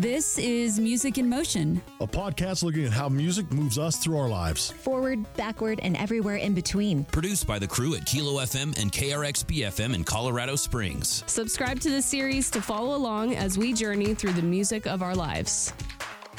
This is Music in Motion. a podcast looking at how music moves us through our lives. Forward, backward, and everywhere in between. Produced by the crew at Kilo FM and KRXP FM in Colorado Springs. Subscribe to the series to follow along as we journey through the music of our lives.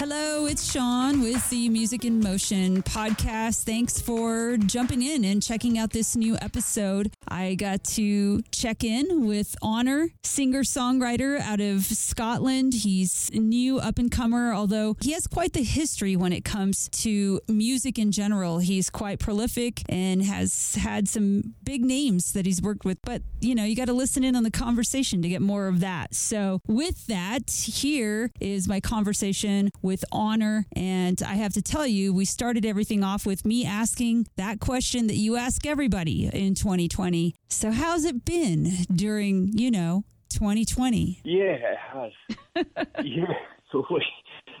Hello, it's Sean with the Music in Motion podcast. Thanks for jumping in and checking out this new episode. I got to check in with Honor, singer songwriter out of Scotland. He's new up and comer, although he has quite the history when it comes to music in general. He's quite prolific and has had some big names that he's worked with. But, you know, you got to listen in on the conversation to get more of that. So, with that, here is my conversation with With honor. And I have to tell you, we started everything off with me asking that question that you ask everybody in 2020. So, how's it been during, you know, 2020? Yeah, it has. yeah, totally.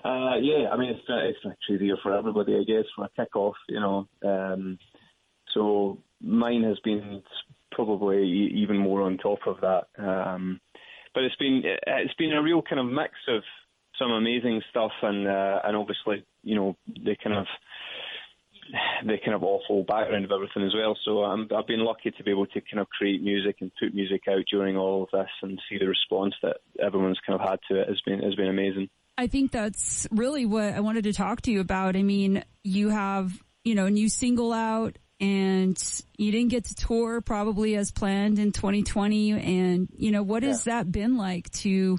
Uh, yeah, I mean, it's a, it's a crazy year for everybody, I guess, for a kick-off, you know. Um, so mine has been probably even more on top of that. Um, but it's been it's been a real kind of mix of some amazing stuff and uh, and obviously you know the kind of the kind of awful background of everything as well. So um, I've been lucky to be able to kind of create music and put music out during all of this and see the response that everyone's kind of had to it has been has been amazing. I think that's really what I wanted to talk to you about. I mean, you have, you know, a new single out and you didn't get to tour probably as planned in 2020. And, you know, what has that been like to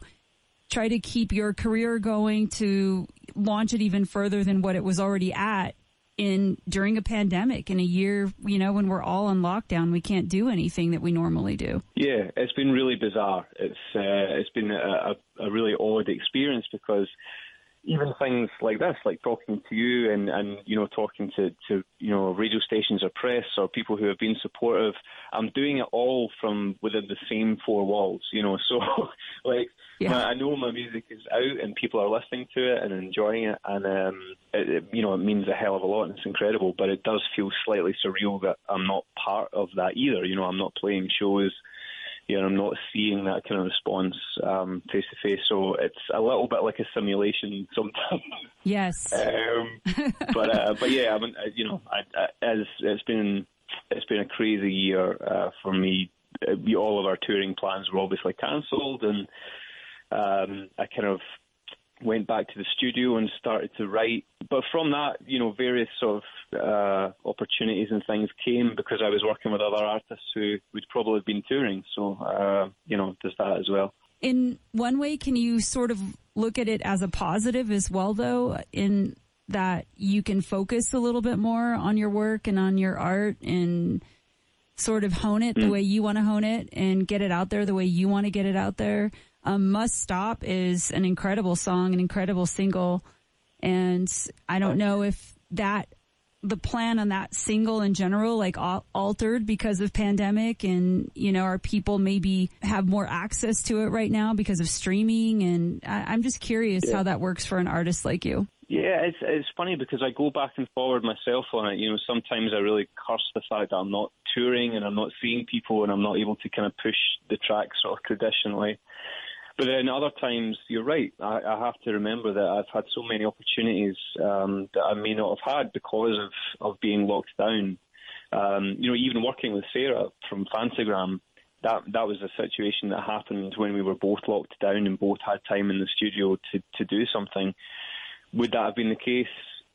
try to keep your career going to launch it even further than what it was already at in during a pandemic in a year, you know, when we're all on lockdown, we can't do anything that we normally do. Yeah, it's been really bizarre. It's uh, it's been a, a, a really odd experience because even things like this, like talking to you and, and you know talking to, to you know radio stations or press or people who have been supportive, I'm doing it all from within the same four walls. You know, so like Yeah. I know my music is out and people are listening to it and enjoying it, and um, it, it, you know it means a hell of a lot and it's incredible. But it does feel slightly surreal that I'm not part of that either. You know, I'm not playing shows you know, I'm not seeing that kind of response face to face. So it's a little bit like a simulation sometimes. Yes. um, but uh, but yeah, I mean, uh, you know, I, I, as it's been it's been a crazy year uh, for me. Uh, all of our touring plans were obviously cancelled, and um, I kind of went back to the studio and started to write. But from that, you know, various sort of uh, opportunities and things came because I was working with other artists who would probably have been touring. So, uh, you know, there's that as well. in one way, can you sort of look at it as a positive as well, though, in that you can focus a little bit more on your work and on your art and sort of hone it the way you want to hone it and get it out there the way you want to get it out there. Um, Must Stop is an incredible song, an incredible single. And I don't know if that, the plan on that single in general, like altered because of pandemic and, you know, our people maybe have more access to it right now because of streaming. And I, I'm just curious how that works for an artist like you. Yeah, it's it's funny because I go back and forward myself on it. You know, sometimes I really curse the fact that I'm not touring and I'm not seeing people and I'm not able to kind of push the tracks sort of traditionally. But then other times, you're right. I, I have to remember that I've had so many opportunities um, that I may not have had because of, of being locked down. Um, you know, even working with Sarah from Phantogram, that that was a situation that happened when we were both locked down and both had time in the studio to, to do something. Would that have been the case?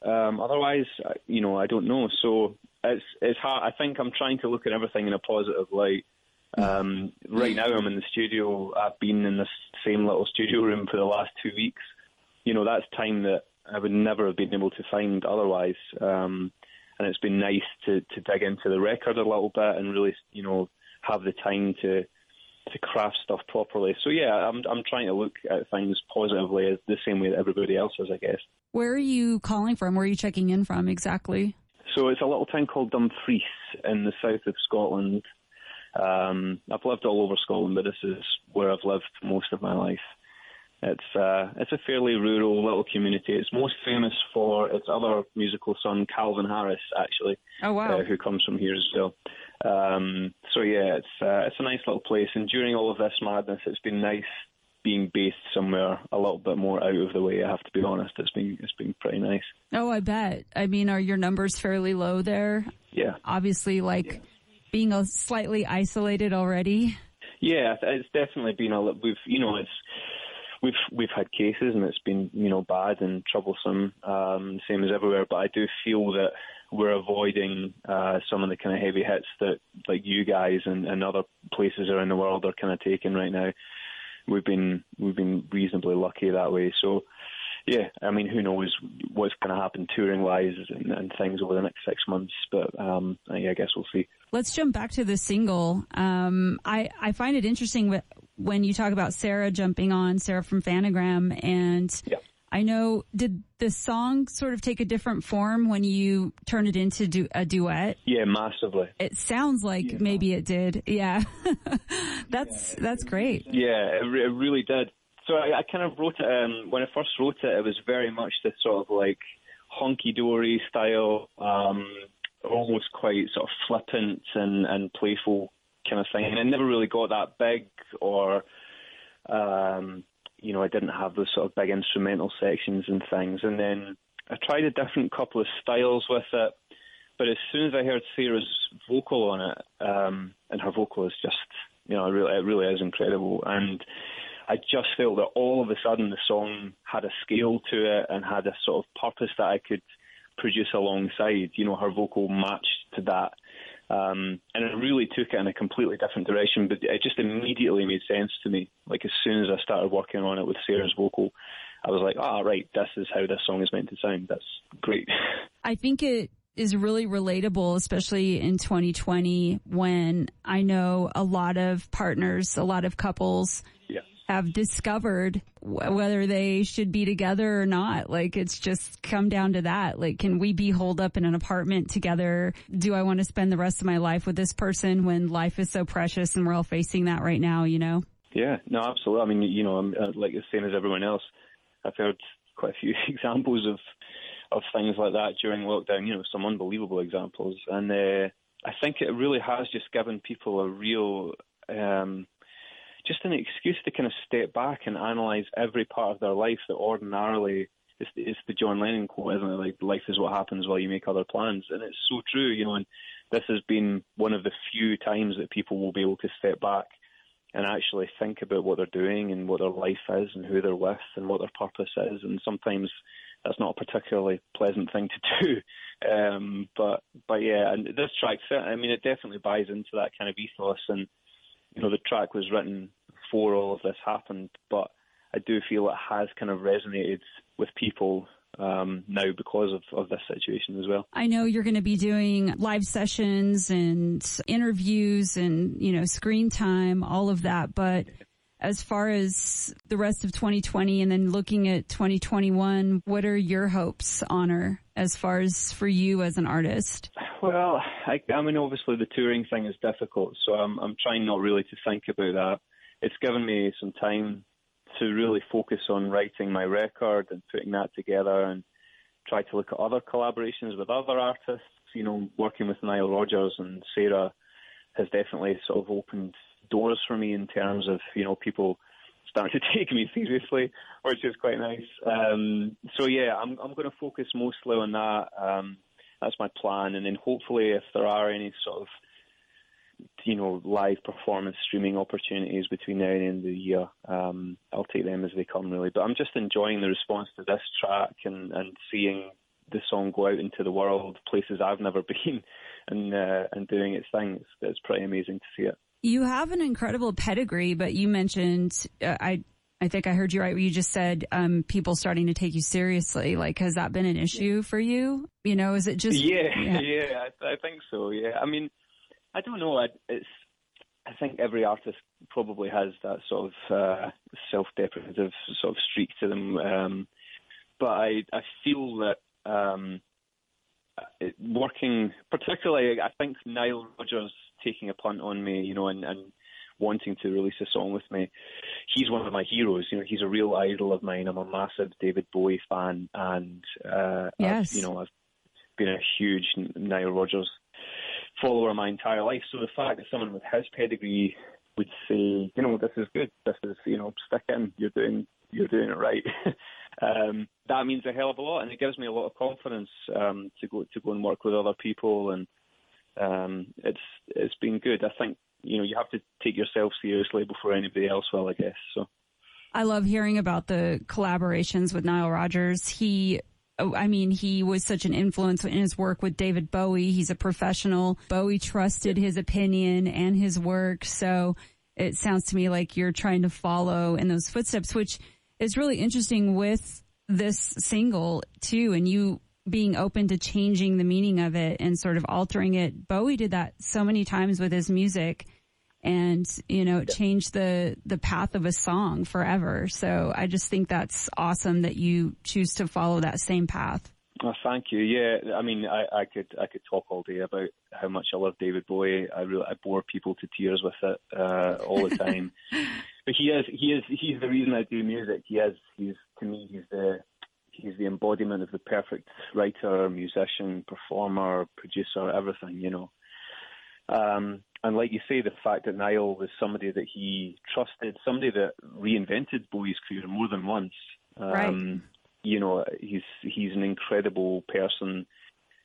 Um, otherwise, you know, I don't know. So it's it's hard. I think I'm trying to look at everything in a positive light. Um, right now, I'm in the studio. I've been in this same little studio room for the last two weeks. You know, that's time that I would never have been able to find otherwise. Um, and it's been nice to, to dig into the record a little bit and really, you know, have the time to to craft stuff properly. So yeah, I'm I'm trying to look at things positively, as the same way that everybody else is, I guess. Where are you calling from? Where are you checking in from exactly? So it's a little town called Dumfries in the south of Scotland. Um, I've lived all over Scotland, but this is where I've lived most of my life. It's uh, it's a fairly rural little community. It's most famous for its other musical son, Calvin Harris, actually, Oh, wow. uh, who comes from here as well. Um, so yeah, it's uh, it's a nice little place. And during all of this madness, it's been nice being based somewhere a little bit more out of the way. I have to be honest. It's been it's been pretty nice. Oh, I bet. I mean, are your numbers fairly low there? Yeah. Obviously, like yeah. Being slightly isolated already. Yeah, it's definitely been a. We've you know it's we've we've had cases and it's been you know bad and troublesome, um, same as everywhere. But I do feel that we're avoiding uh, some of the kind of heavy hits that like you guys and, and other places around the world are kind of taking right now. We've been we've been reasonably lucky that way. So yeah, I mean, who knows what's going to happen touring wise and, and, things over the next six months, but um, I guess we'll see. Let's jump back to the single. Um, I I find it interesting when you talk about Sarah jumping on Sarah from Phantogram and. Yeah I know, did the song sort of take a different form when you turn it into du- a duet? Yeah, massively. It sounds like yeah. maybe it did. Yeah. that's, yeah. that's great. Yeah, it, re- it really did. So I, I, kind of wrote it, um, when I first wrote it, it was very much this sort of like Hunky-Dory style, um, almost quite sort of flippant and, and playful kind of thing. And it never really got that big or, um, you know, I didn't have those sort of big instrumental sections and things. And then I tried a different couple of styles with it. But as soon as I heard Sarah's vocal on it, um, and her vocal is just, you know, it really, it really is incredible. And I just felt that all of a sudden the song had a scale to it and had a sort of purpose that I could produce alongside. You know, her vocal matched to that. Um, and it really took it in a completely different direction, but it just immediately made sense to me. Like as soon as I started working on it with Sarah's vocal, I was like, ah, right, this is how this song is meant to sound. That's great. I think it is really relatable, especially in 2020 when I know a lot of partners, a lot of couples have discovered whether they should be together or not. Like it's just come down to that. Like, can we be holed up in an apartment together? Do I want to spend the rest of my life with this person when life is so precious and we're all facing that right now, you know? Yeah, no, absolutely. I mean, you know, I'm uh, like the same as everyone else. I've heard quite a few examples of of things like that during lockdown. You know, some unbelievable examples, and uh, I think it really has just given people a real um, just an excuse to kind of step back and analyze every part of their life that ordinarily it's, it's the John Lennon quote, isn't it? Like life is what happens while you make other plans, and it's so true, you know. And this has been one of the few times that people will be able to step back and actually think about what they're doing and what their life is and who they're with and what their purpose is. And sometimes that's not a particularly pleasant thing to do. Um, but but yeah, and this track, I mean, it definitely buys into that kind of ethos and you know, the track was written before all of this happened, but I do feel it has kind of resonated with people um, now because of, of this situation as well. I know you're going to be doing live sessions and interviews and, you know, screen time, all of that, but as far as the rest of 2020 and then looking at 2021, what are your hopes, Honor, as far as for you as an artist? Well, I, I mean, obviously the touring thing is difficult, so I'm, I'm trying not really to think about that. It's given me some time to really focus on writing my record and putting that together and try to look at other collaborations with other artists. You know, working with Nile Rodgers and Sarah has definitely sort of opened doors for me in terms of you know people starting to take me seriously, which is quite nice. Um, so yeah, I'm I'm going to focus mostly on that. Um, that's my plan, and then hopefully, if there are any sort of you know live performance streaming opportunities between now and the end of the year, um, I'll take them as they come really. But I'm just enjoying the response to this track and and seeing the song go out into the world, places I've never been, and uh, and doing its thing. It's, it's pretty amazing to see it. You have an incredible pedigree, but you mentioned uh, I. I think I heard you right. You just said um, people starting to take you seriously. Like, has that been an issue for you? You know, is it just? Yeah, yeah, yeah I, I, think so. Yeah, I mean, I don't know. I, it's. I think every artist probably has that sort of uh, self-deprecative sort of streak to them. Um, but I, I feel that um, working, particularly, I think Nile Rodgers taking a punt on me, you know, and, and wanting to release a song with me. He's one of my heroes. You know, he's a real idol of mine. I'm a massive David Bowie fan, and uh, yes. I've, you know, I've been a huge Nile Rodgers follower my entire life. So the fact that someone with his pedigree would say, you know, this is good. This is, you know, stick in. You're doing, you're doing it right. um, that means a hell of a lot, and it gives me a lot of confidence um, to go to go and work with other people, and um, it's it's been good. I think you know you have to take yourself seriously before anybody else will, I guess. So. I love hearing about the collaborations with Nile Rodgers. He Oh, I mean, he was such an influence in his work with David Bowie. He's a professional. Bowie trusted his opinion and his work. So it sounds to me like you're trying to follow in those footsteps, which is really interesting with this single too. And you being open to changing the meaning of it and sort of altering it. Bowie did that so many times with his music and you know change the the path of a song forever so i just think that's awesome that you choose to follow that same path Oh, thank you. Yeah, I mean, I, I could I could talk all day about how much I love David Bowie. I really I bore people to tears with it uh, all the time. but he is he is he's the reason I do music. He is he's to me he's the he's the embodiment of the perfect writer, musician, performer, producer, everything. You know. Um, and like you say, the fact that Nile was somebody that he trusted, somebody that reinvented Bowie's career more than once. Um, right. You know, he's he's an incredible person.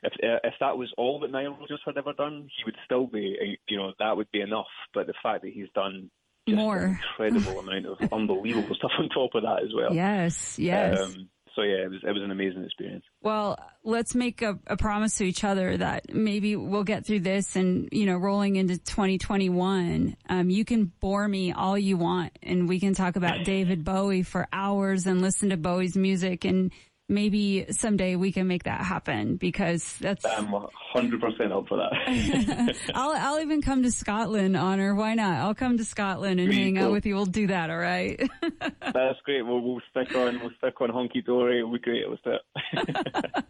If if that was all that Nile Rodgers had ever done, he would still be. You know, that would be enough. But the fact that he's done more an incredible amount of unbelievable stuff on top of that as well. Yes, yes. Um, so yeah, it was it was an amazing experience. Well, let's make a, a, promise to each other that maybe we'll get through this, and you know, rolling into 2021, um, you can bore me all you want, and we can talk about David Bowie for hours and listen to Bowie's music and maybe someday we can make that happen because that's. I'm 100% up for that. I'll, I'll even come to Scotland, Honor. Why not? I'll come to Scotland and hang out with you. We'll do that, all right? that's great. We'll, we'll stick on, we'll stick on Hunky Dory. It'll be great. Do it.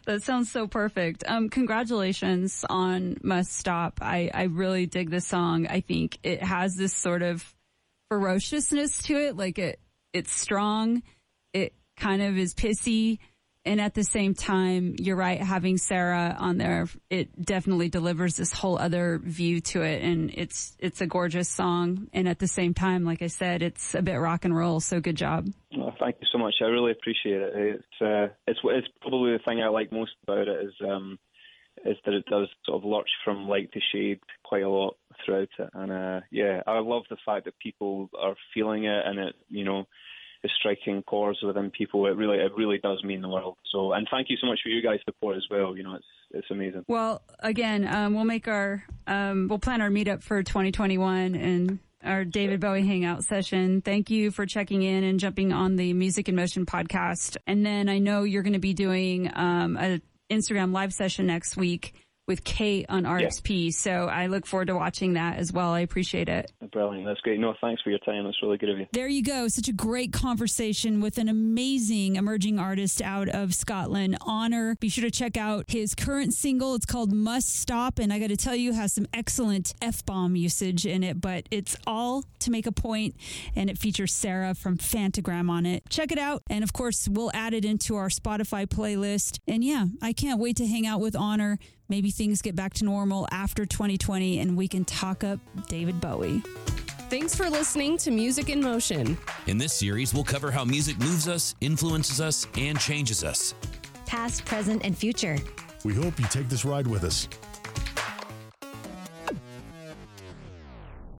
that sounds so perfect. Um, congratulations on Must Stop. I, I really dig this song. I think it has this sort of ferociousness to it. Like it, it's strong. It kind of is pissy. And at the same time, you're right, having Sarah on there, it definitely delivers this whole other view to it. And it's, it's a gorgeous song. And at the same time, like I said, it's a bit rock and roll. So good job. Thank you so much. I really appreciate it. It's, uh, it's, it's probably the thing I like most about it is, um, is that it does sort of lurch from light to shade quite a lot throughout it. And, uh, yeah, I love the fact that people are feeling it and it, you know, is striking chords within people. It really, it really does mean the world. So, and thank you so much for you guys' support as well. You know, it's it's amazing. Well, again, um, we'll make our, um, we'll plan our meetup for 2021 and our David Bowie Hangout session. Thank you for checking in and jumping on the Music in Motion podcast. And then I know you're going to be doing um, a Instagram live session next week with Kate on RXP. Yeah. So I look forward to watching that as well. I appreciate it. Brilliant. That's great. No, thanks for your time. That's really good of you. There you go. Such a great conversation with an amazing emerging artist out of Scotland, Honor. Be sure to check out his current single. It's called Must Stop. And I got to tell you, has some excellent F bomb usage in it, but it's all to make a point, and it features Sarah from Phantogram on it. Check it out. And of course, we'll add it into our Spotify playlist. And yeah, I can't wait to hang out with Honor maybe things get back to normal after 2020 and we can talk up David Bowie. Thanks for listening to Music in Motion. In this series, we'll cover how music moves us, influences us, and changes us. Past, present, and future. We hope you take this ride with us.